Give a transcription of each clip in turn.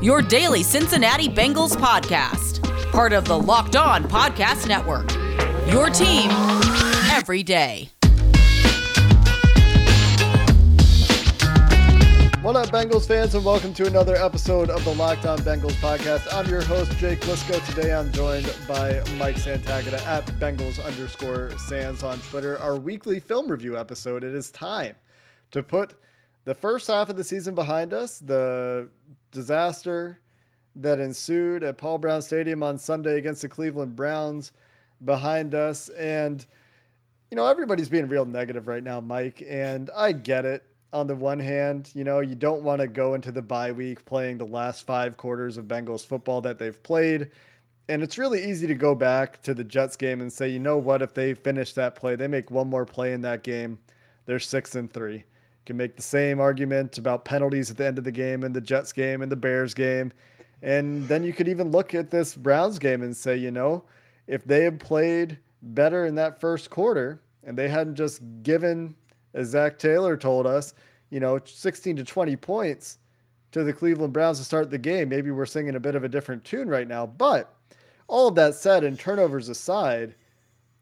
your daily Cincinnati Bengals podcast, part of the Locked On Podcast Network. Your team every day. What up, Bengals fans, and welcome to another episode of the Locked On Bengals podcast. I'm your host, Jake Liskow. Today I'm joined by Mike Santagata at Bengals underscore Sans on Twitter. Our weekly film review episode. It is time to put the first half of the season behind us, the disaster that ensued at Paul Brown Stadium on Sunday against the Cleveland Browns behind us. And, you know, everybody's being real negative right now, Mike, and I get it on the one hand, you know, you don't want to go into the bye week playing the last five quarters of Bengals football that they've played. And it's really easy to go back to the Jets game and say, you know what, if they finish that play, they make one more play in that game, they're six and three. Can make the same argument about penalties at the end of the game and the Jets game and the Bears game. And then you could even look at this Browns game and say, you know, if they had played better in that first quarter and they hadn't just given as Zac Taylor told us, you know, 16 to 20 points to the Cleveland Browns to start the game. Maybe we're singing a bit of a different tune right now. But all of that said, and turnovers aside,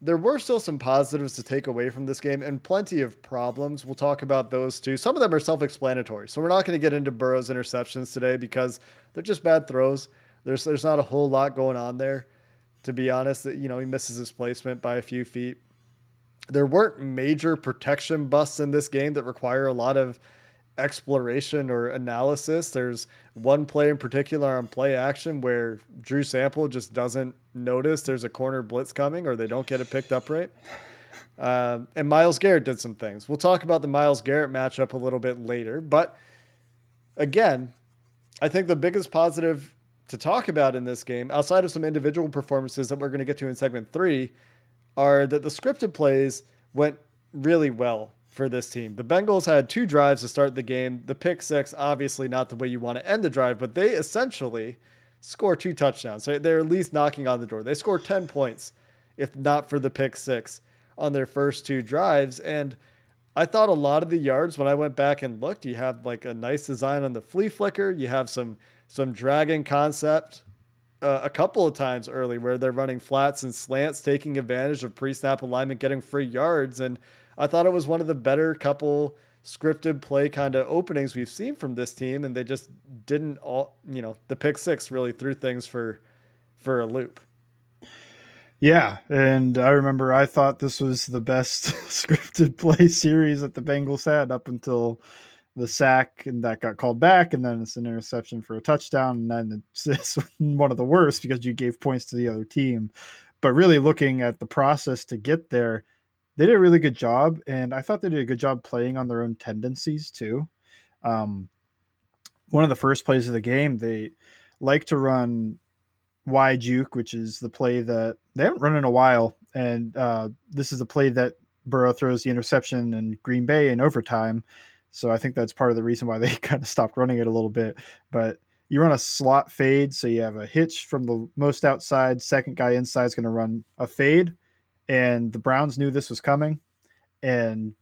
there were still some positives to take away from this game and plenty of problems. We'll talk about those too. Some of them are self explanatory. So we're not going to get into Burrow's interceptions today because they're just bad throws. There's, there's not a whole lot going on there, to be honest. That You know, he misses his placement by a few feet there weren't major protection busts in this game that require a lot of exploration or analysis. There's one play in particular on play action where Drew Sample just doesn't notice there's a corner blitz coming or they don't get it picked up right. Um, and Myles Garrett did some things. We'll talk about the Myles Garrett matchup a little bit later. But again, I think the biggest positive to talk about in this game, outside of some individual performances that we're going to get to in segment three, are that the scripted plays went really well for this team. The Bengals had two drives to start the game. The pick six, obviously not the way you want to end the drive, but they essentially score two touchdowns. So they're at least knocking on the door. They score 10 points, if not for the pick six, on their first two drives. And I thought a lot of the yards when I went back and looked, you have like a nice design on the flea flicker. You have some some dragon concept uh, a couple of times early where they're running flats and slants, taking advantage of pre-snap alignment, getting free yards, and I thought it was one of the better couple scripted play kind of openings we've seen from this team, and they just didn't all, you know, the pick six really threw things for for a loop. Yeah, and I remember I thought this was the best scripted play series that the Bengals had up until the sack and that got called back and then it's an interception for a touchdown and then it's, one of the worst because you gave points to the other team but really looking at the process to get there they did a really good job and i thought they did a good job playing on their own tendencies too um, one of the first plays of the game they like to run y juke which is the play that they haven't run in a while and uh, this is the play that burrow throws the interception in green bay in overtime so I think that's part of the reason why they kind of stopped running it a little bit. But you run a slot fade, so you have a hitch from the most outside, second guy inside is going to run a fade. And the Browns knew this was coming. And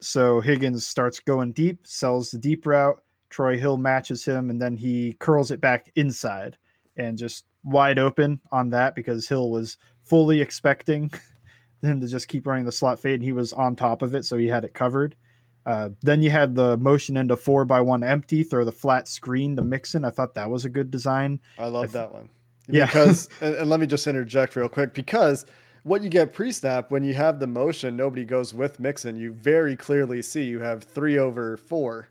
so Higgins starts going deep, sells the deep route. Troy Hill matches him, and then he curls it back inside and just wide open on that because Hill was fully expecting him to just keep running the slot fade. And he was on top of it, so he had it covered. Uh, then you had the motion into four by one empty, throw the flat screen to Mixon. I thought that was a good design. I love I that one. Yeah. Because, and, and let me just interject real quick because what you get pre snap when you have the motion, nobody goes with Mixon. You very clearly see you have three over four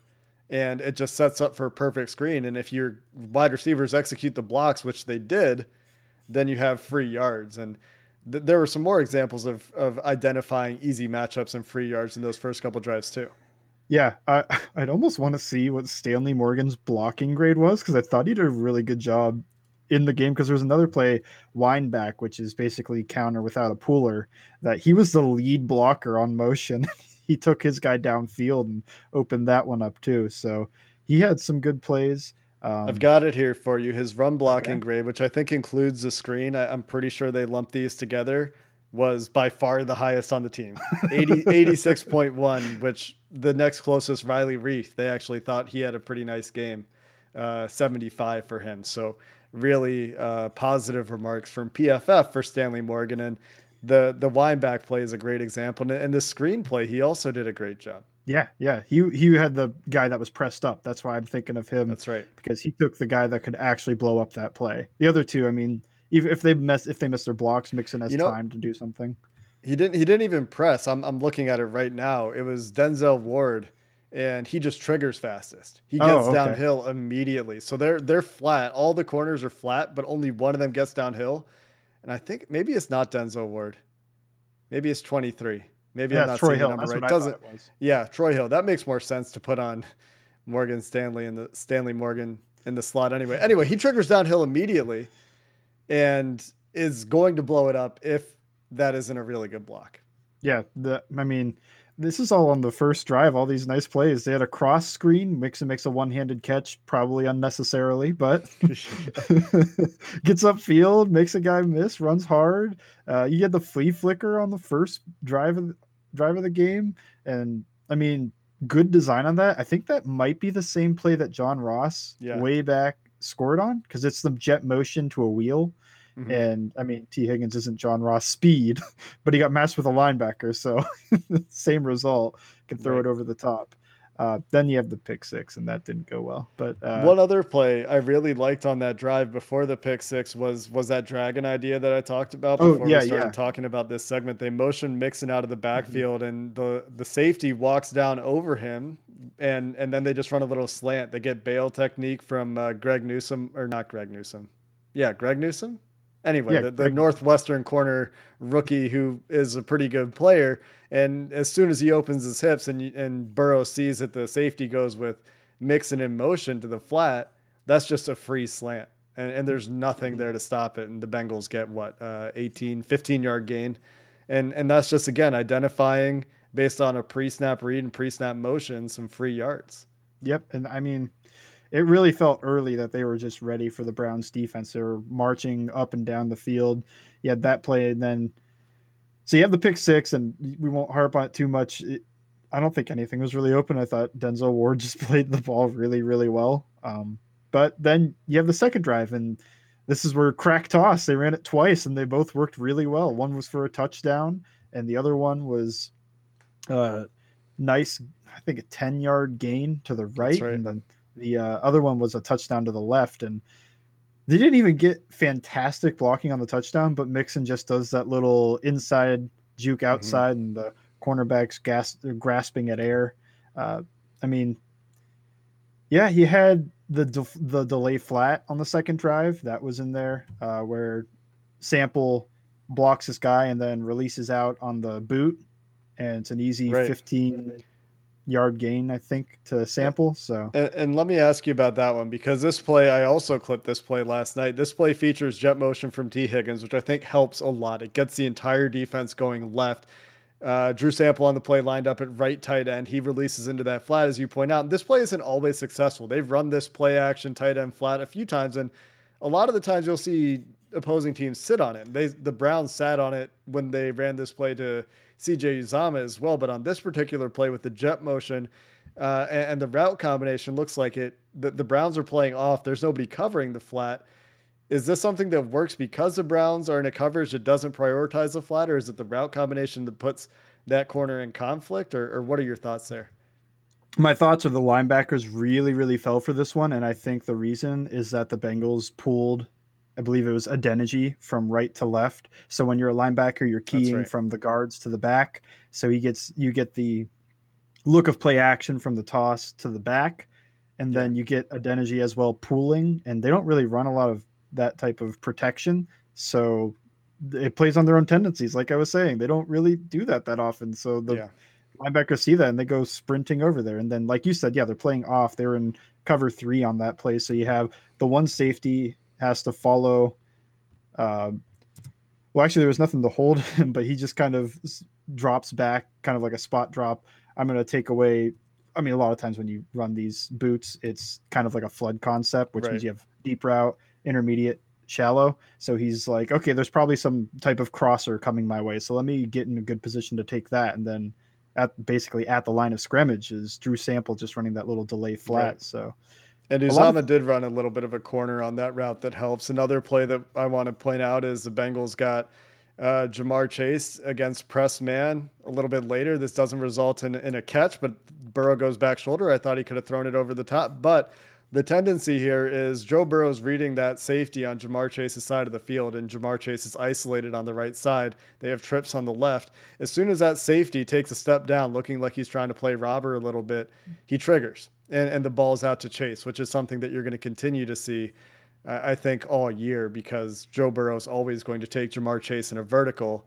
and it just sets up for a perfect screen. And if your wide receivers execute the blocks, which they did, then you have free yards. And th- there were some more examples of, of identifying easy matchups and free yards in those first couple drives, too. Yeah, I, I'd almost want to see what Stanley Morgan's blocking grade was because I thought he did a really good job in the game because there was another play, wind back, which is basically counter without a puller, that he was the lead blocker on motion. he took his guy downfield and opened that one up too. So he had some good plays. Um, I've got it here for you. His run blocking okay. grade, which I think includes the screen. I, am pretty sure they lumped these together, was by far the highest on the team 80, 86.1, which the next closest, Riley Reiff, they actually thought he had a pretty nice game, uh, 75 for him. So, really uh, positive remarks from PFF for Stanley Morgan. And the, the wineback play is a great example. And the screenplay, he also did a great job. Yeah, yeah. He he had the guy that was pressed up. That's why I'm thinking of him. That's right. Because he took the guy that could actually blow up that play. The other two, I mean, even if they miss if they miss their blocks, Mixon has you know, time to do something. He didn't he didn't even press. I'm I'm looking at it right now. It was Denzel Ward and he just triggers fastest. He oh, gets oh, okay. downhill immediately. So they're they're flat. All the corners are flat, but only one of them gets downhill. And I think maybe it's not Denzel Ward. Maybe it's 23. Maybe yeah, I'm not Troy Hill. number right. Doesn't yeah, Troy Hill. That makes more sense to put on Morgan Stanley and the Stanley Morgan in the slot anyway. Anyway, he triggers downhill immediately and is going to blow it up if that isn't a really good block. Yeah, the I mean, this is all on the first drive. All these nice plays. They had a cross screen. Mixon makes a one-handed catch, probably unnecessarily, but gets upfield, makes a guy miss, runs hard. Uh, you get the flea flicker on the first drive of the, drive of the game, and I mean, good design on that. I think that might be the same play that John Ross yeah. way back scored on because it's the jet motion to a wheel. Mm-hmm. And I mean, T. Higgins isn't John Ross speed, but he got matched with a linebacker, so same result. Can throw right. it over the top. Uh, then you have the pick six, and that didn't go well. But uh, one other play I really liked on that drive before the pick six was was that dragon idea that I talked about oh, before oh, yeah, we started yeah. talking about this segment. They motion Mixon out of the mm-hmm. backfield, mm-hmm. and the the safety walks down over him, and and then they just run a little slant. They get bail technique from uh, Greg Newsome or not Greg Newsome, yeah, Greg Newsome. Anyway, yeah, the, the northwestern corner rookie who is a pretty good player, and as soon as he opens his hips and and Burrow sees that the safety goes with Mixon in motion to the flat, that's just a free slant, and, and there's nothing there to stop it. And the Bengals get what uh, 18, 15 yard gain, and and that's just again identifying based on a pre-snap read and pre-snap motion some free yards. Yep, and I mean it really felt early that they were just ready for the Browns defense. They were marching up and down the field. You had that play, and then so you have the pick six, and we won't harp on it too much. It, I don't think anything was really open. I thought Denzel Ward just played the ball really, really well. Um, but then you have the second drive, and this is where crack toss. They ran it twice, and they both worked really well. One was for a touchdown, and the other one was uh, nice. I think a ten yard gain to the right, right. and then the uh, other one was a touchdown to the left, and they didn't even get fantastic blocking on the touchdown, but Mixon just does that little inside juke mm-hmm. outside, mm-hmm. and the cornerbacks gas- they're grasping at air. Uh, I mean, yeah, he had the de- the delay flat on the second drive that was in there, uh, where Sample blocks this guy and then releases out on the boot, and it's an easy right. 15 yard gain, I think, to sample. So, and, and, let me ask you about that one because this play, I also clipped this play last night. This play features jet motion from T. Higgins, which I think helps a lot. It gets the entire defense going left. Uh, Drew Sample on the play lined up at right tight end. He releases into that flat, as you point out. And this play isn't always successful. They've run this play action tight end flat a few times, and a lot of the times you'll see opposing teams sit on it. They the Browns sat on it when they ran this play to CJ Uzomah as well. But on this particular play with the jet motion uh, and, and, the route combination, looks like it. The, the Browns are playing off. There's nobody covering the flat. Is this something that works because the Browns are in a coverage that doesn't prioritize the flat, or is it the route combination that puts that corner in conflict, or, or what are your thoughts there? My thoughts are the linebackers really, really fell for this one, and I think the reason is that the Bengals pulled I believe it was Adeniji from right to left. So when you're a linebacker, you're keying right. from the guards to the back. So he gets you get the look of play action from the toss to the back, and then you get Adeniji as well pulling. And they don't really run a lot of that type of protection, so it plays on their own tendencies. Like I was saying, they don't really do that that often. So the yeah. linebackers see that and they go sprinting over there. And then, like you said, yeah, they're playing off. They're in cover three on that play. So you have the one safety has to follow. Uh, well, actually, there was nothing to hold him, but he just kind of drops back, kind of like a spot drop. I'm going to take away. I mean, a lot of times when you run these boots, it's kind of like a flood concept, which Right. means you have deep route, intermediate, shallow. So he's like, okay, there's probably some type of crosser coming my way. So let me get in a good position to take that. And then at basically at the line of scrimmage is Drew Sample just running that little delay flat. Right. So And Uzomah of- did run a little bit of a corner on that route that helps. Another play that I want to point out is the Bengals got uh, Ja'Marr Chase against press man a little bit later. This doesn't result in, in a catch, but Burrow goes back shoulder. I thought he could have thrown it over the top. But the tendency here is Joe Burrow's reading that safety on Ja'Marr Chase's side of the field, and Ja'Marr Chase is isolated on the right side. They have trips on the left. As soon as that safety takes a step down, looking like he's trying to play robber a little bit, he triggers and, and the ball's out to Chase, which is something that you're going to continue to see, uh, I think, all year because Joe Burrow's always going to take Ja'Marr Chase in a vertical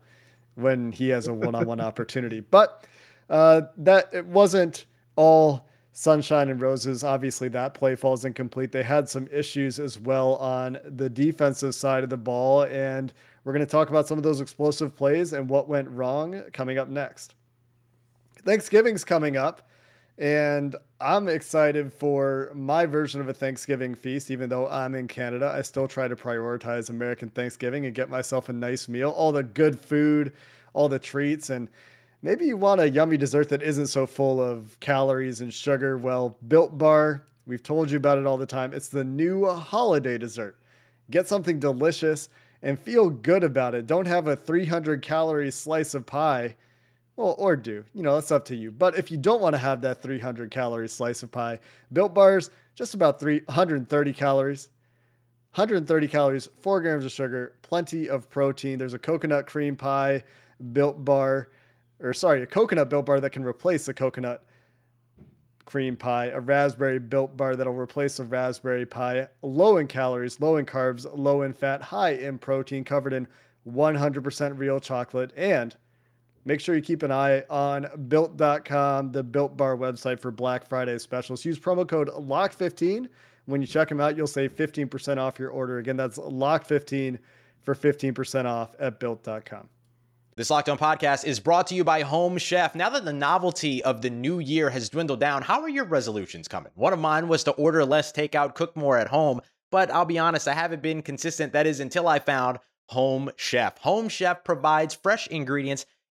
when he has a one-on-one opportunity. But uh, that it wasn't all sunshine and roses. Obviously, that play falls incomplete. They had some issues as well on the defensive side of the ball, and we're going to talk about some of those explosive plays and what went wrong coming up next. Thanksgiving's coming up, and I'm excited for my version of a Thanksgiving feast. Even though I'm in Canada, I still try to prioritize American Thanksgiving and get myself a nice meal, all the good food, all the treats, and maybe you want a yummy dessert that isn't so full of calories and sugar. Well, Built Bar, we've told you about it all the time. It's the new holiday dessert. Get something delicious and feel good about it. Don't have a 300 calorie slice of pie. Well, or do. You know, that's up to you. But if you don't want to have that 300 calorie slice of pie, Built Bars, just about 330 calories. 130 calories, 4 grams of sugar, plenty of protein. There's a coconut cream pie built bar, or sorry, a coconut built bar that can replace the coconut cream pie, a raspberry built bar that'll replace the raspberry pie, low in calories, low in carbs, low in fat, high in protein, covered in 100% real chocolate. And make sure you keep an eye on built.com, the built bar website for Black Friday specials. Use promo code LOCK15. When you check them out, you'll save 15% off your order. Again, that's LOCK15 for 15% off at built.com. This Locked On podcast is brought to you by Home Chef. Now that the novelty of the new year has dwindled down, how are your resolutions coming? One of mine was to order less takeout, cook more at home, but I'll be honest, I haven't been consistent. That is until I found Home Chef. Home Chef provides fresh ingredients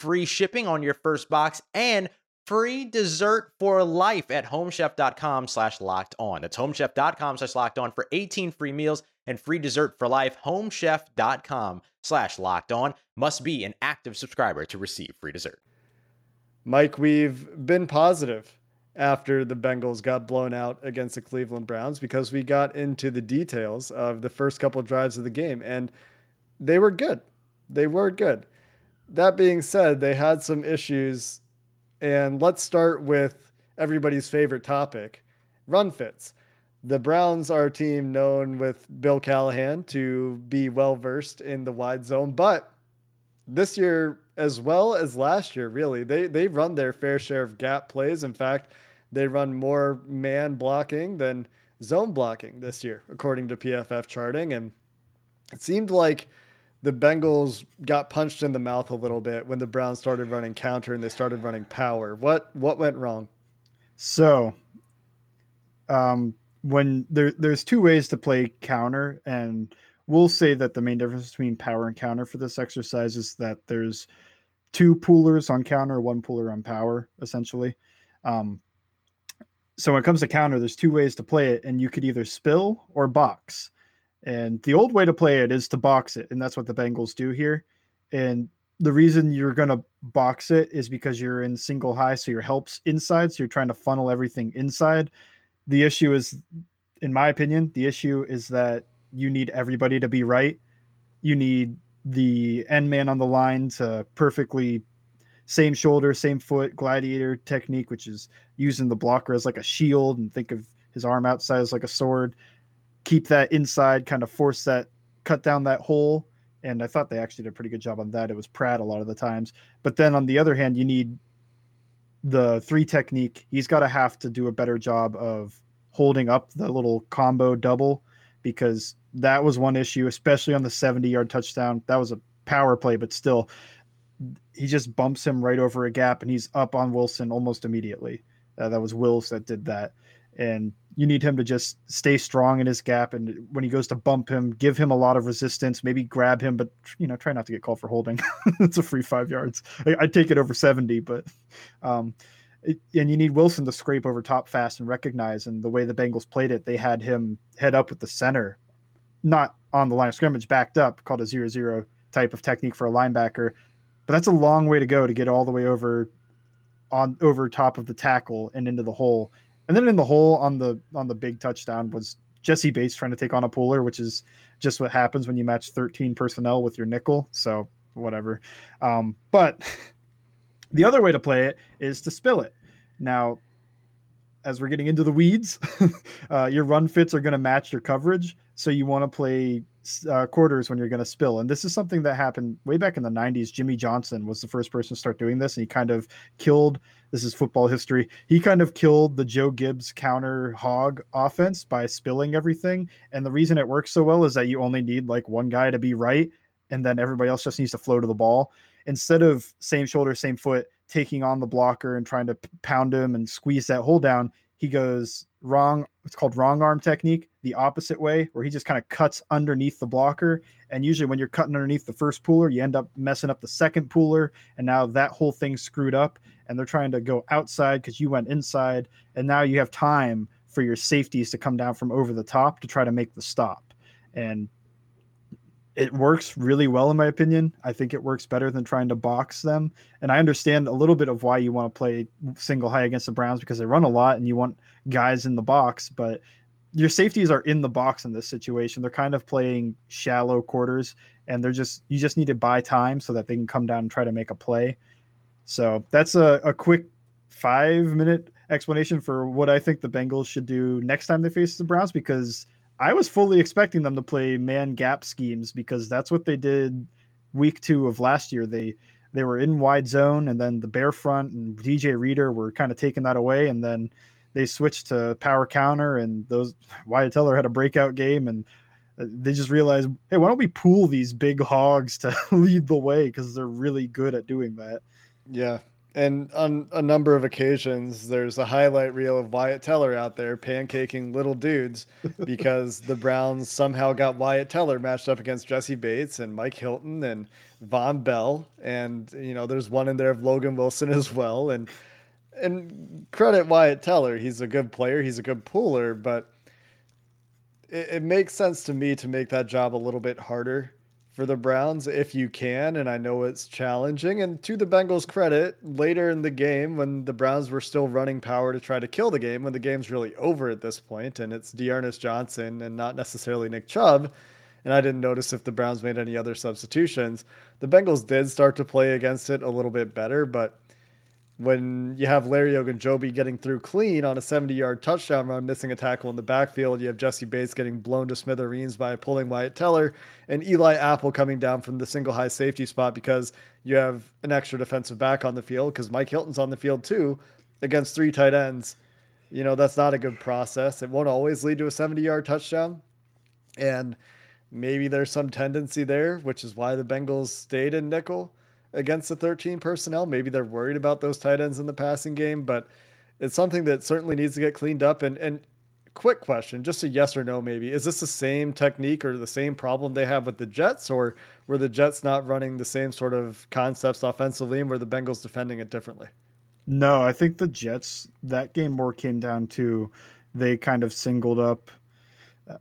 free shipping on your first box and free dessert for life at homechef.com slash locked on. That's homechef.com slash locked on for 18 free meals and free dessert for life. Homechef.com slash locked on must be an active subscriber to receive free dessert. Mike, we've been positive after the Bengals got blown out against the Cleveland Browns because we got into the details of the first couple drives of the game and they were good. They were good. That being said, they had some issues. And let's start with everybody's favorite topic run fits. The Browns are a team known with Bill Callahan to be well versed in the wide zone, but this year as well as last year, really, they they run their fair share of gap plays. In fact, they run more man blocking than zone blocking this year, according to PFF charting. And it seemed like the Bengals got punched in the mouth a little bit when the Browns started running counter and they started running power. What what went wrong? So, um, when there there's two ways to play counter, and we'll say that the main difference between power and counter for this exercise is that there's two pullers on counter, one puller on power, essentially. Um, so when it comes to counter, there's two ways to play it, and you could either spill or box. And the old way to play it is to box it, and that's what the Bengals do here. And the reason you're going to box it is because you're in single high, so your help's inside, so you're trying to funnel everything inside. The issue is, in my opinion, the issue is that you need everybody to be right you need the end man on the line to perfectly same shoulder, same foot, gladiator technique, which is using the blocker as like a shield and think of his arm outside as like a sword. Keep that inside, kind of force that, cut down that hole. And I thought they actually did a pretty good job on that. It was Pratt a lot of the times. But then on the other hand, you need the three technique. He's got to have to do a better job of holding up the little combo double because that was one issue, especially on the 70 yard touchdown. That was a power play, but still, he just bumps him right over a gap and he's up on Wilson almost immediately. Uh, that was Wills that did that. And you need him to just stay strong in his gap. And when he goes to bump him, give him a lot of resistance, maybe grab him, but you know, try not to get called for holding. it's a free five yards. I, would take it over 70, but um, it, and you need Wilson to scrape over top fast and recognize. And the way the Bengals played it, they had him head up with the center, not on the line of scrimmage, backed up, called a zero zero type of technique for a linebacker. But that's a long way to go to get all the way over on over top of the tackle and into the hole. And then in the hole on the on the big touchdown was Jessie Bates trying to take on a puller, which is just what happens when you match 13 personnel with your nickel. So whatever. Um, but the other way to play it is to spill it. Now, as we're getting into the weeds, uh, your run fits are going to match your coverage. So you want to play uh, quarters when you're going to spill. And this is something that happened way back in the 90s. Jimmy Johnson was the first person to start doing this, and he kind of killed. This is football history. He kind of killed the Joe Gibbs counter hog offense by spilling everything. And the reason it works so well is that you only need like one guy to be right, and then everybody else just needs to flow to the ball. Instead of same shoulder, same foot, taking on the blocker and trying to pound him and squeeze that hole down, he goes wrong. It's called wrong arm technique, the opposite way, where he just kind of cuts underneath the blocker. And usually, when you're cutting underneath the first puller, you end up messing up the second puller. And now that whole thing's screwed up. And they're trying to go outside because you went inside. And now you have time for your safeties to come down from over the top to try to make the stop. And it works really well in my opinion. I think it works better than trying to box them. And I understand a little bit of why you want to play single high against the Browns because they run a lot and you want guys in the box, but your safeties are in the box in this situation. They're kind of playing shallow quarters and they're just you just need to buy time so that they can come down and try to make a play. So that's a, a quick five minute explanation for what I think the Bengals should do next time they face the Browns because I was fully expecting them to play man gap schemes because that's what they did week two of last year. They they were in wide zone and then the bear front and DJ Reader were kind of taking that away and then they switched to power counter and those Wyatt Teller had a breakout game and uh, they just realized, hey, why don't we pull these big hogs to lead the way because they're really good at doing that. Yeah, and on a number of occasions, there's a highlight reel of Wyatt Teller out there pancaking little dudes because the Browns somehow got Wyatt Teller matched up against Jessie Bates and Mike Hilton and Vonn Bell. And, you know, there's one in there of Logan Wilson as well. And, and credit Wyatt Teller. He's a good player, he's a good puller, but it, it makes sense to me to make that job a little bit harder for the Browns if you can. And I know it's challenging. And to the Bengals' credit, later in the game, when the Browns were still running power to try to kill the game, when the game's really over at this point, and it's D'Ernest Johnson and not necessarily Nick Chubb. And I didn't notice if the Browns made any other substitutions. The Bengals did start to play against it a little bit better, but when you have Larry Ogunjobi getting through clean on a 70 yard touchdown run, missing a tackle in the backfield. You have Jessie Bates getting blown to smithereens by pulling Wyatt Teller and Eli Apple coming down from the single high safety spot because you have an extra defensive back on the field because Mike Hilton's on the field too against three tight ends. You know, that's not a good process. It won't always lead to a 70 yard touchdown. And maybe there's some tendency there, which is why the Bengals stayed in nickel against the 13 personnel. Maybe they're worried about those tight ends in the passing game, but it's something that certainly needs to get cleaned up. And and quick question, just a yes or no, maybe is this the same technique or the same problem they have with the Jets, or were the Jets not running the same sort of concepts offensively, and were the Bengals defending it differently? No, I think the Jets that game more came down to they kind of singled up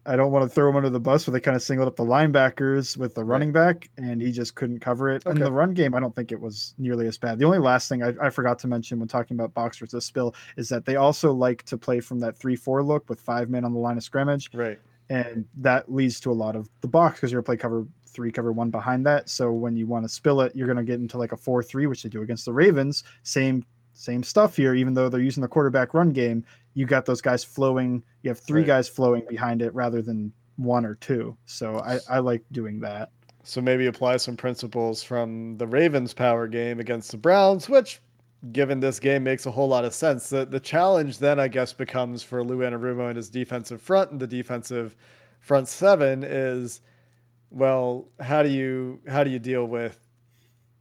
I don't want to throw him under the bus, but they kind of singled up the linebackers with the running back, and he just couldn't cover it. Okay. In the run game, I don't think it was nearly as bad. The only last thing I, I forgot to mention when talking about box versus spill is that they also like to play from that three-four look with five men on the line of scrimmage. Right. and that leads to a lot of the box because you're gonna play cover three, cover one behind that. So when you want to spill it, you're gonna get into like a four three, which they do against the Ravens. Same same stuff here. Even though they're using the quarterback run game, you got those guys flowing. You have three Right. guys flowing behind it rather than one or two. So I, I like doing that. So maybe apply some principles from the Ravens power game against the Browns, which given this game makes a whole lot of sense. The the challenge then I guess becomes for Lou Anarumo and his defensive front and the defensive front seven is well, how do you how do you deal with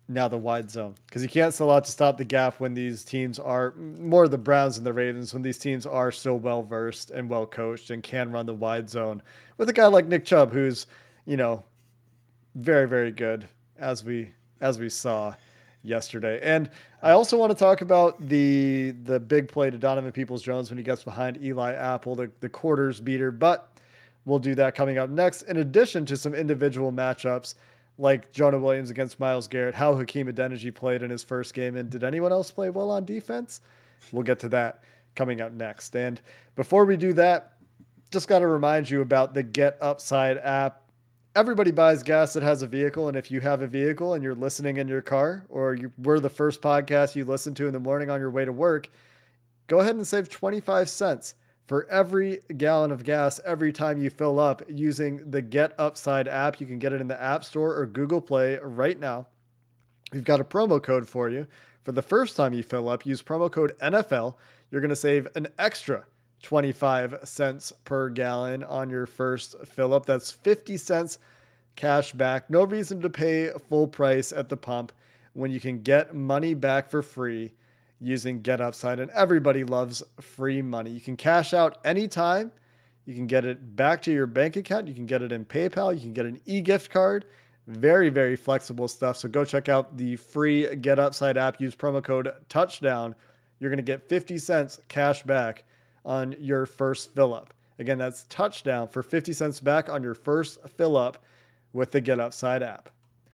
now the wide zone? Because you can't sell out to stop the gap when these teams are more the Browns and the Ravens when these teams are still well versed and well coached and can run the wide zone with a guy like Nick Chubb who's, you know, very very good as we as we saw yesterday. And I also want to talk about the the big play to Donovan Peoples Jones when he gets behind Eli Apple, the, the quarters beater, but we'll do that coming up next, in addition to some individual matchups like Jonah Williams against Myles Garrett, how Hakeem Adeniji played in his first game, and did anyone else play well on defense? We'll get to that coming up next. And before we do that, just got to remind you about the Get Upside app everybody buys gas that has a vehicle and if you have a vehicle and you're listening in your car or you were the first podcast you listen to in the morning on your way to work go ahead and save 25 cents for every gallon of gas every time you fill up using the get upside app you can get it in the app store or google play right now we've got a promo code for you for the first time you fill up use promo code nfl you're going to save an extra 25 cents per gallon on your first fill up. That's 50 cents cash back. No reason to pay full price at the pump when you can get money back for free using Get Upside. And everybody loves free money. You can cash out anytime. You can get it back to your bank account. You can get it in PayPal. You can get an e gift card. Very, very flexible stuff. So go check out the free Get Upside app. Use promo code touchdown. You're going to get 50 cents cash back on your first fill up. Again, that's touchdown for 50 cents back on your first fill up with the Get Upside app.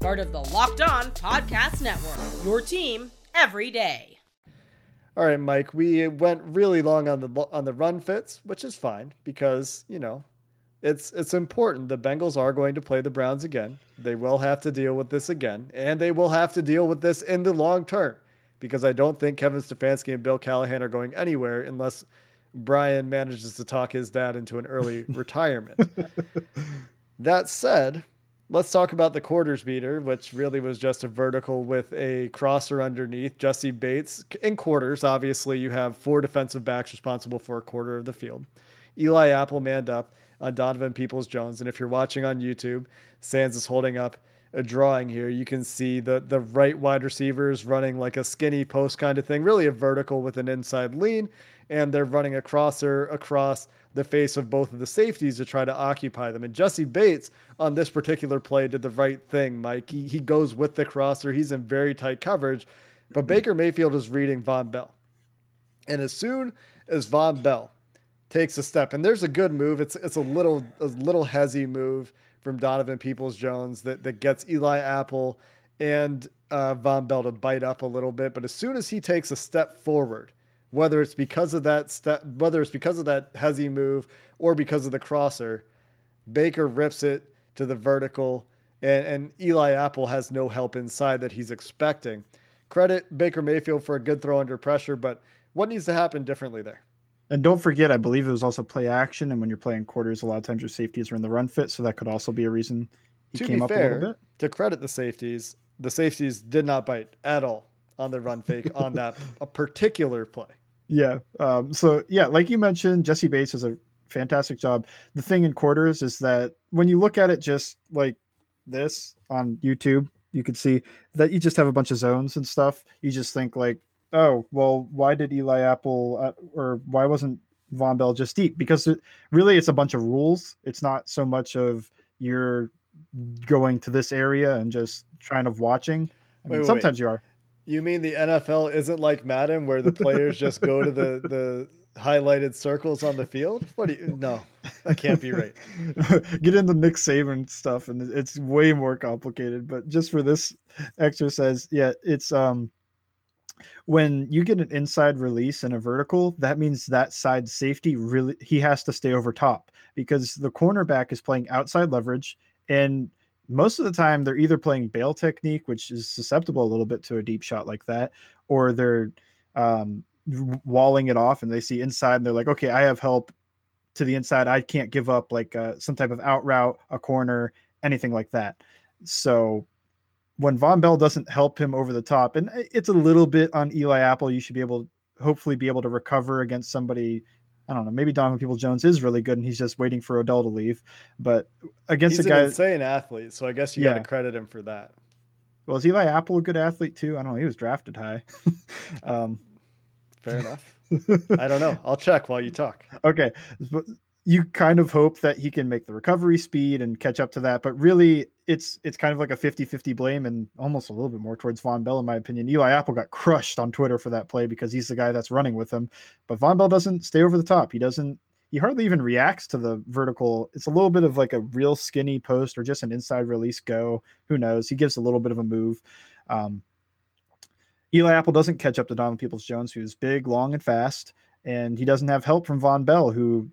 part of the Locked On Podcast Network. Your team every day. All right, Mike, we went really long on the on the run fits, which is fine because, you know, it's it's important. The Bengals are going to play the Browns again. They will have to deal with this again, and they will have to deal with this in the long term because I don't think Kevin Stefanski and Bill Callahan are going anywhere unless Brian manages to talk his dad into an early retirement. that said, let's talk about the quarters beater, which really was just a vertical with a crosser underneath. Jessie Bates in quarters. Obviously, you have four defensive backs responsible for a quarter of the field. Eli Apple manned up on Donovan Peoples Jones. And if you're watching on YouTube, Sans is holding up a drawing here. You can see the the right wide receivers running like a skinny post kind of thing, really a vertical with an inside lean, and they're running a crosser across the face of both of the safeties to try to occupy them. And Jessie Bates on this particular play did the right thing, Mike. He, he goes with the crosser. He's in very tight coverage, but Baker Mayfield is reading Vonn Bell. And as soon as Vonn Bell takes a step, and there's a good move. It's it's a little a little hezzy move from Donovan Peoples Jones that that gets Eli Apple and uh, Vonn Bell to bite up a little bit. But as soon as he takes a step forward, whether it's because of that step, whether it's because of that hezzy move or because of the crosser, Baker rips it to the vertical, and, and Eli Apple has no help inside that he's expecting. Credit Baker Mayfield for a good throw under pressure, but what needs to happen differently there? And don't forget, I believe it was also play action. And when you're playing quarters, a lot of times your safeties are in the run fit. So that could also be a reason he to came up a little bit. to credit the safeties, the safeties did not bite at all on the run fake on that a particular play. Yeah. Um, so yeah, like you mentioned, Jessie Bates does a fantastic job. The thing in quarters is that when you look at it just like this on YouTube, you can see that you just have a bunch of zones and stuff. You just think like, oh, well, why did Eli Apple uh, or why wasn't Vonn Bell just deep? Because it, really, it's a bunch of rules. It's not so much of you're going to this area and just trying of watching. I mean, Wait, wait, sometimes you are. You mean the NFL isn't like Madden where the players just go to the the highlighted circles on the field? What do you no, that can't be right. Get into Nick Saban stuff and it's way more complicated. But just for this exercise, yeah, it's um when you get an inside release and a vertical, that means that side safety really he has to stay over top because the cornerback is playing outside leverage and most of the time they're either playing bail technique, which is susceptible a little bit to a deep shot like that, or they're um, walling it off and they see inside and they're like, okay, I have help to the inside. I can't give up like uh, some type of out route, a corner, anything like that. So when Vonn Bell doesn't help him over the top, and it's a little bit on Eli Apple, you should be able, hopefully, be able to recover against somebody I don't know. Maybe Donovan Peoples Jones is really good, and he's just waiting for Odell to leave. But against he's a guy, he's an insane athlete, so I guess you Yeah. got to credit him for that. well, is Eli Apple a good athlete too? I don't know. He was drafted high. um, Fair enough. I don't know. I'll check while you talk. okay, but you kind of hope that he can make the recovery speed and catch up to that, but really, it's it's kind of like a 50-50 blame and almost a little bit more towards Vonn Bell, in my opinion. Eli Apple got crushed on Twitter for that play because he's the guy that's running with him, but Vonn Bell doesn't stay over the top. He doesn't. He hardly even reacts to the vertical. It's a little bit of like a real skinny post or just an inside release go. Who knows? He gives a little bit of a move. Um, Eli Apple doesn't catch up to Donovan Peoples Jones, who's big, long, and fast, and he doesn't have help from Vonn Bell, who,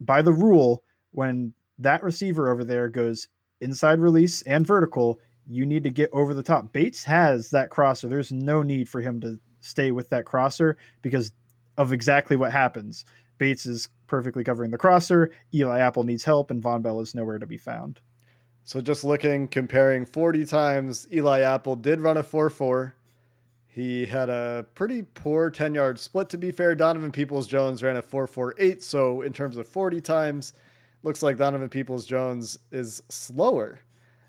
by the rule, when that receiver over there goes inside release and vertical, you need to get over the top. Bates has that crosser. There's no need for him to stay with that crosser because of exactly what happens. Bates is perfectly covering the crosser. Eli Apple needs help, and Vonn Bell is nowhere to be found. So just looking, comparing 40 times, Eli Apple did run a 4 4. He had a pretty poor 10 yard split, to be fair. Donovan Peoples Jones ran a 4 4 8. So, in terms of 40 times, looks like Donovan Peoples Jones is slower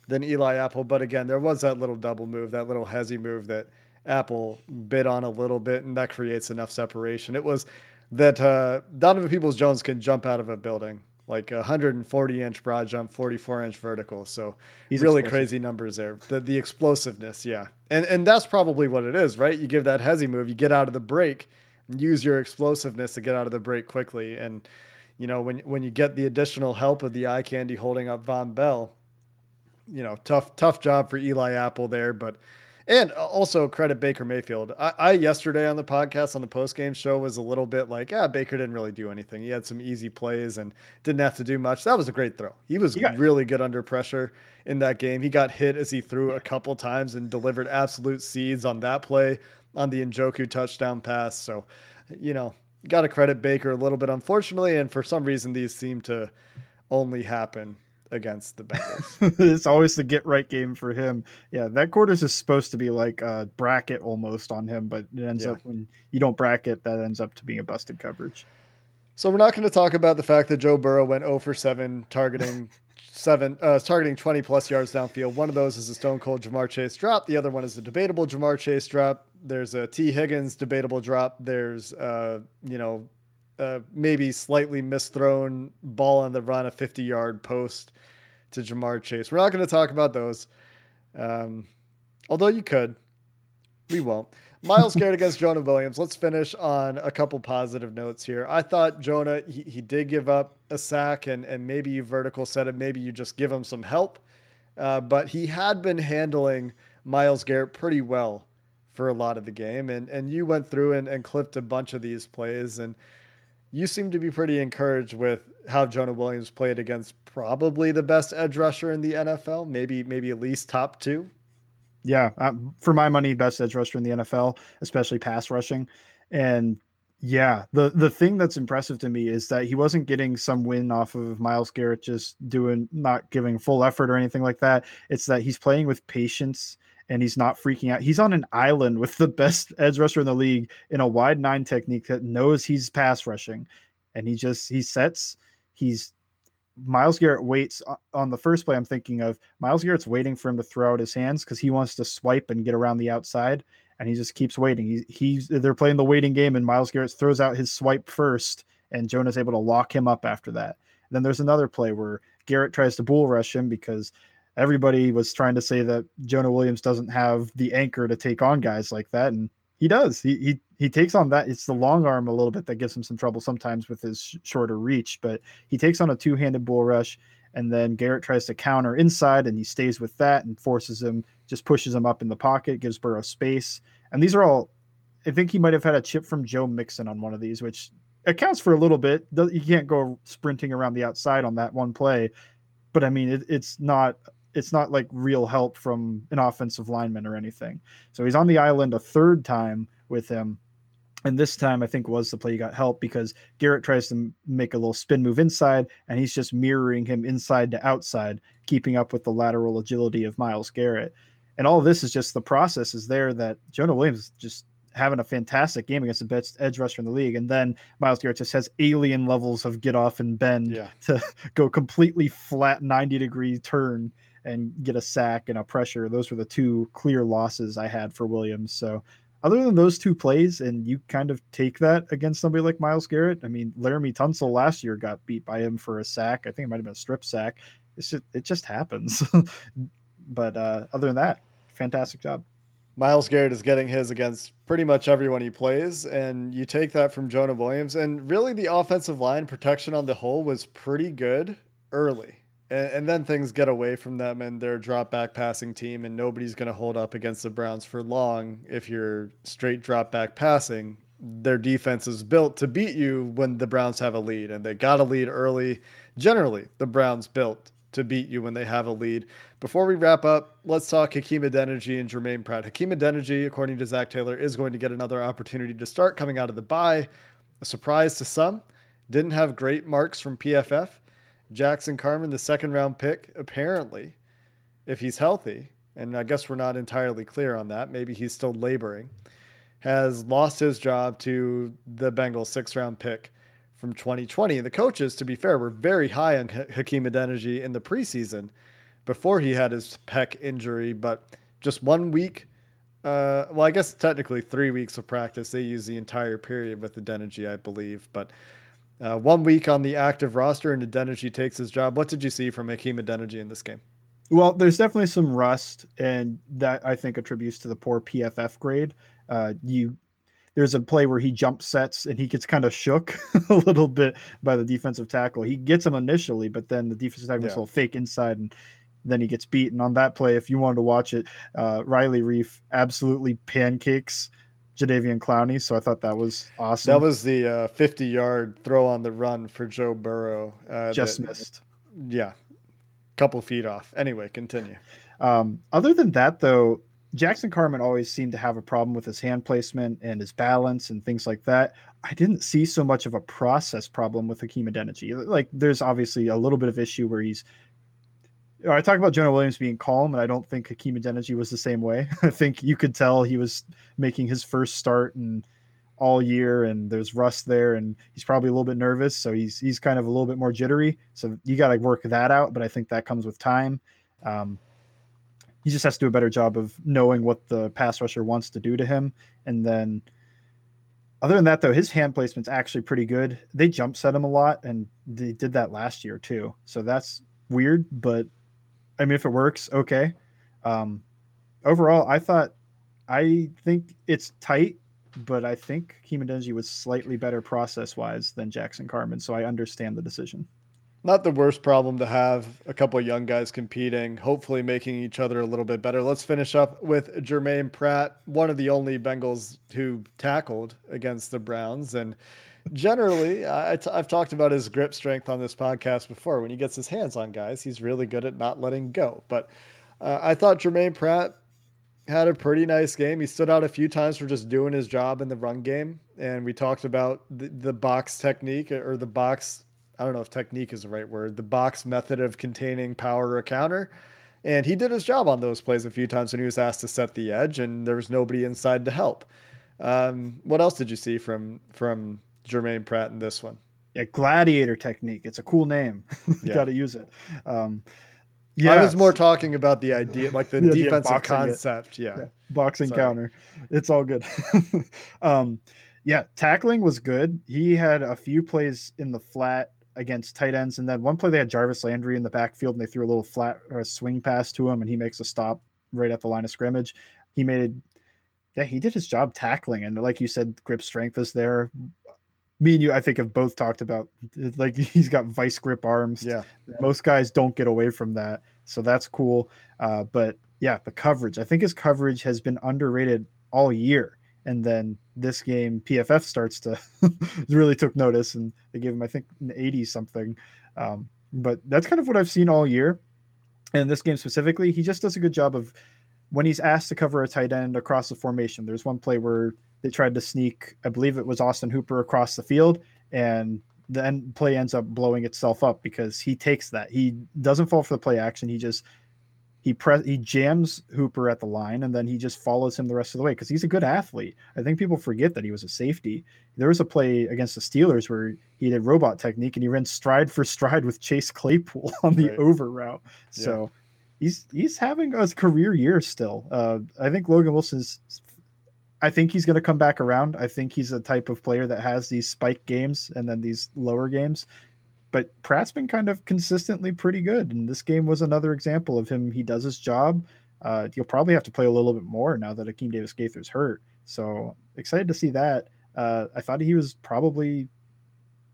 than Eli Apple. But again, there was that little double move, that little hezzy move that Apple bid on a little bit, and that creates enough separation. It was that uh, Donovan Peoples Jones can jump out of a building like a 140 inch broad jump, 44 inch vertical. So He's really explosive. crazy numbers there. The the explosiveness, yeah, and and that's probably what it is, right? You give that hezzy move, you get out of the break, and use your explosiveness to get out of the break quickly, and you know when when you get the additional help of the eye candy holding up Vonn Bell, you know tough tough job for Eli Apple there, but. And also credit Baker Mayfield. I, I yesterday on the podcast on the post game show was a little bit like, yeah, Baker didn't really do anything. He had some easy plays and didn't have to do much. That was a great throw. He was He got- really good under pressure in that game. He got hit as he threw a couple times and delivered absolute seeds on that play on the Njoku touchdown pass. So, you know, got to credit Baker a little bit, unfortunately. And for some reason, these seem to only happen against the Bengals. it's always the get right game for him. Yeah, that quarters is supposed to be like a bracket almost on him, but it ends Yeah. up when you don't bracket, that ends up to being a busted coverage. So we're not going to talk about the fact that Joe Burrow went 0 for 7 targeting seven uh targeting 20 plus yards downfield. One of those is a stone cold Ja'Marr Chase drop. The other one is a debatable Ja'Marr Chase drop. There's a T Higgins debatable drop. There's uh you know uh maybe slightly misthrown ball on the run a 50 yard post to Ja'Marr Chase. We're not going to talk about those. Um although you could. We won't. Myles Garrett against Jonah Williams. Let's finish on a couple positive notes here. I thought Jonah, he, he did give up a sack and, and maybe you vertical set it. Maybe you just give him some help. Uh, but he had been handling Myles Garrett pretty well for a lot of the game. And, and you went through and, and clipped a bunch of these plays. And you seem to be pretty encouraged with how Jonah Williams played against probably the best edge rusher in the NFL, maybe, maybe at least top two. Yeah, uh, for my money, best edge rusher in the NFL, especially pass rushing. And yeah, the the thing that's impressive to me is that he wasn't getting some win off of Myles Garrett just doing not giving full effort or anything like that. It's that he's playing with patience and he's not freaking out. He's on an island with the best edge rusher in the league in a wide nine technique that knows he's pass rushing, and he just he sets. He's Myles Garrett waits on the first play. I'm thinking of Myles Garrett's waiting for him to throw out his hands because he wants to swipe and get around the outside, and he just keeps waiting. He, he's they're playing the waiting game, and Myles Garrett throws out his swipe first, and Jonah's able to lock him up after that. And then there's another play where Garrett tries to bull rush him because everybody was trying to say that Jonah Williams doesn't have the anchor to take on guys like that, and he does. He he he takes on that. It's the long arm a little bit that gives him some trouble sometimes with his sh- shorter reach, but he takes on a two handed bull rush, and then Garrett tries to counter inside, and he stays with that and forces him, just pushes him up in the pocket, gives Burrow space, and these are all. I think he might have had a chip from Joe Mixon on one of these, which accounts for a little bit. You can't go sprinting around the outside on that one play, but I mean, it, it's not it's not like real help from an offensive lineman or anything. So he's on the island a third time with him. And this time, I think was the play he got help because Garrett tries to make a little spin move inside, and he's just mirroring him inside to outside, keeping up with the lateral agility of Myles Garrett. And all this is just the process is there that Jonah Williams just having a fantastic game against the best edge rusher in the league. And then Myles Garrett just has alien levels of get off and bend Yeah. to go completely flat 90 degree turn and get a sack and a pressure. Those were the two clear losses I had for Williams. So other than those two plays, and you kind of take that against somebody like Myles Garrett. I mean, Laremy Tunsil last year got beat by him for a sack. I think it might have been a strip sack. It's just, it just happens. but uh, other than that, fantastic job. Myles Garrett is getting his against pretty much everyone he plays, and you take that from Jonah Williams. And really, the offensive line protection on the whole was pretty good early. And, and then things get away from them, and they're a drop back passing team, and nobody's going to hold up against the Browns for long if you're straight drop back passing. Their defense is built to beat you when the Browns have a lead, and they got a lead early. Generally, the Browns built to beat you when they have a lead. Before we wrap up, let's talk Hakeem Adeniji and Germaine Pratt. Hakeem Adeniji, according to Zac Taylor, is going to get another opportunity to start coming out of the bye. A surprise to some. Didn't have great marks from PFF. Jackson Carman, the second round pick, apparently, if he's healthy, and I guess we're not entirely clear on that, maybe he's still laboring, has lost his job to the Bengals six round pick from 2020. And the coaches, to be fair, were very high on Ha- Hakeem Adeniji in the preseason before he had his pec injury, but just one week. Uh, well, I guess technically three weeks of practice. They use the entire period with Adeniji, I believe. But uh, one week on the active roster, and Adeniji takes his job. What did you see from Hakeem Adeniji in this game? Well, there's definitely some rust, and that I think attributes to the poor PFF grade. Uh, you there's a play where he jump sets and he gets kind of shook a little bit by the defensive tackle. He gets him initially, but then the defensive tackle Yeah. will fake inside and then he gets beaten on that play. If you wanted to watch it, uh, Riley Reiff absolutely pancakes Jadeveon Clowney. So I thought that was awesome. That was the uh, 50 yard throw on the run for Joe Burrow. Uh, just that- missed. Yeah. Couple feet off. Anyway, continue. Um, other than that, though, Jackson Carman always seemed to have a problem with his hand placement and his balance and things like that. I didn't see so much of a process problem with Hakeem Adeniji. Like, there's obviously a little bit of issue where he's. I talk about Jonah Williams being calm, and I don't think Hakeem Adeniji was the same way. I think you could tell he was making his first start and all year, and there's rust there, and he's probably a little bit nervous, so he's he's kind of a little bit more jittery. So you got to work that out, but I think that comes with time. Um, he just has to do a better job of knowing what the pass rusher wants to do to him. And then, other than that, though, his hand placement's actually pretty good. They jump set him a lot, and they did that last year too. So that's weird, but I mean, if it works, okay. Um, overall, I thought, I think it's tight, but I think Hakeem Adeniji was slightly better process wise than Jackson Carman. So I understand the decision. Not the worst problem to have. A couple young guys competing, hopefully making each other a little bit better. Let's finish up with Germaine Pratt, one of the only Bengals who tackled against the Browns. And generally, I, t- I've talked about his grip strength on this podcast before. When he gets his hands on guys, he's really good at not letting go. But uh, I thought Germaine Pratt had a pretty nice game. He stood out a few times for just doing his job in the run game. And we talked about the, the box technique or the box I don't know if technique is the right word, the box method of containing power or counter. And he did his job on those plays a few times when he was asked to set the edge, and there was nobody inside to help. Um, what else did you see from from Germaine Pratt in this one? Yeah, gladiator technique. It's a cool name. you Yeah. got to use it. Um, Yeah, I was more talking about the idea, like the defensive concept. Yeah. Yeah. boxing Sorry. counter. It's all good. um, yeah, tackling was good. He had a few plays in the flat against tight ends. And then one play they had Jarvis Landry in the backfield and they threw a little flat or a swing pass to him and he makes a stop right at the line of scrimmage. He made it. yeah, he did his job tackling and like you said, grip strength is there. Me and you, I think, have both talked about like he's got vice grip arms. Yeah. Most guys don't get away from that. So that's cool. Uh, but yeah, the coverage. I think his coverage has been underrated all year. And then this game, PFF starts to really took notice and they gave him, I think, an 80 something. Um, but that's kind of what I've seen all year. And this game specifically, he just does a good job of when he's asked to cover a tight end across the formation. There's one play where they tried to sneak, I believe it was Austin Hooper across the field, and the end play ends up blowing itself up because he takes that. He doesn't fall for the play action. He just he press he jams Hooper at the line and then he just follows him the rest of the way because he's a good athlete. I think people forget that he was a safety. There was a play against the Steelers where he did robot technique and he ran stride for stride with Chase Claypool on the right. over route. So yeah. he's he's having a career year still. Uh, I think Logan Wilson's I think he's going to come back around. I think he's a type of player that has these spike games and then these lower games but Pratt's been kind of consistently pretty good. And this game was another example of him. He does his job. Uh, you'll probably have to play a little bit more now that Akeem Davis Gaither's hurt. So excited to see that. Uh, I thought he was probably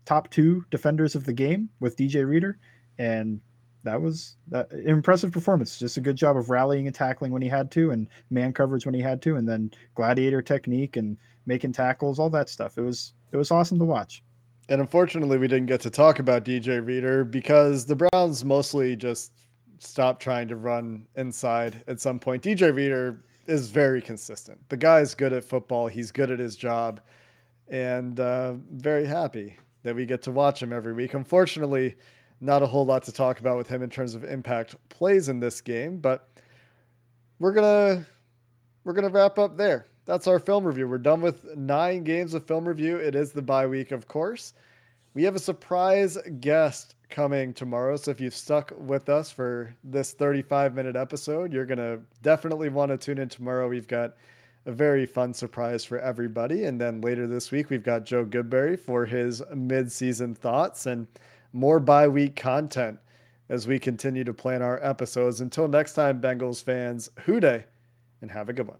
top two defenders of the game with DJ Reader. And that was that impressive performance. Just a good job of rallying and tackling when he had to, and man coverage when he had to, and then gladiator technique and making tackles, all that stuff. It was it was awesome to watch. And unfortunately, we didn't get to talk about DJ Reader because the Browns mostly just stopped trying to run inside at some point. DJ Reader is very consistent. The guy's good at football, he's good at his job, and uh, very happy that we get to watch him every week. Unfortunately, not a whole lot to talk about with him in terms of impact plays in this game, but we're gonna we're gonna wrap up there that's our film review. We're done with nine games of film review. It is the bye week, of course. We have a surprise guest coming tomorrow. So if you've stuck with us for this 35 minute episode, you're going to definitely want to tune in tomorrow. We've got a very fun surprise for everybody. And then later this week, we've got Joe Goodberry for his mid season thoughts and more bye week content as we continue to plan our episodes. Until next time, Bengals fans, Who Dey, and have a good one.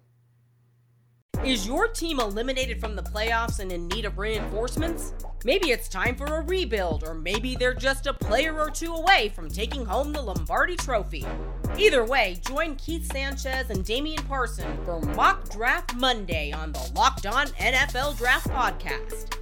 Is your team eliminated from the playoffs and in need of reinforcements? Maybe it's time for a rebuild, or maybe they're just a player or two away from taking home the Lombardi Trophy. Either way, join Keith Sanchez and Damian Parson for Mock Draft Monday on the Locked On NFL Draft Podcast.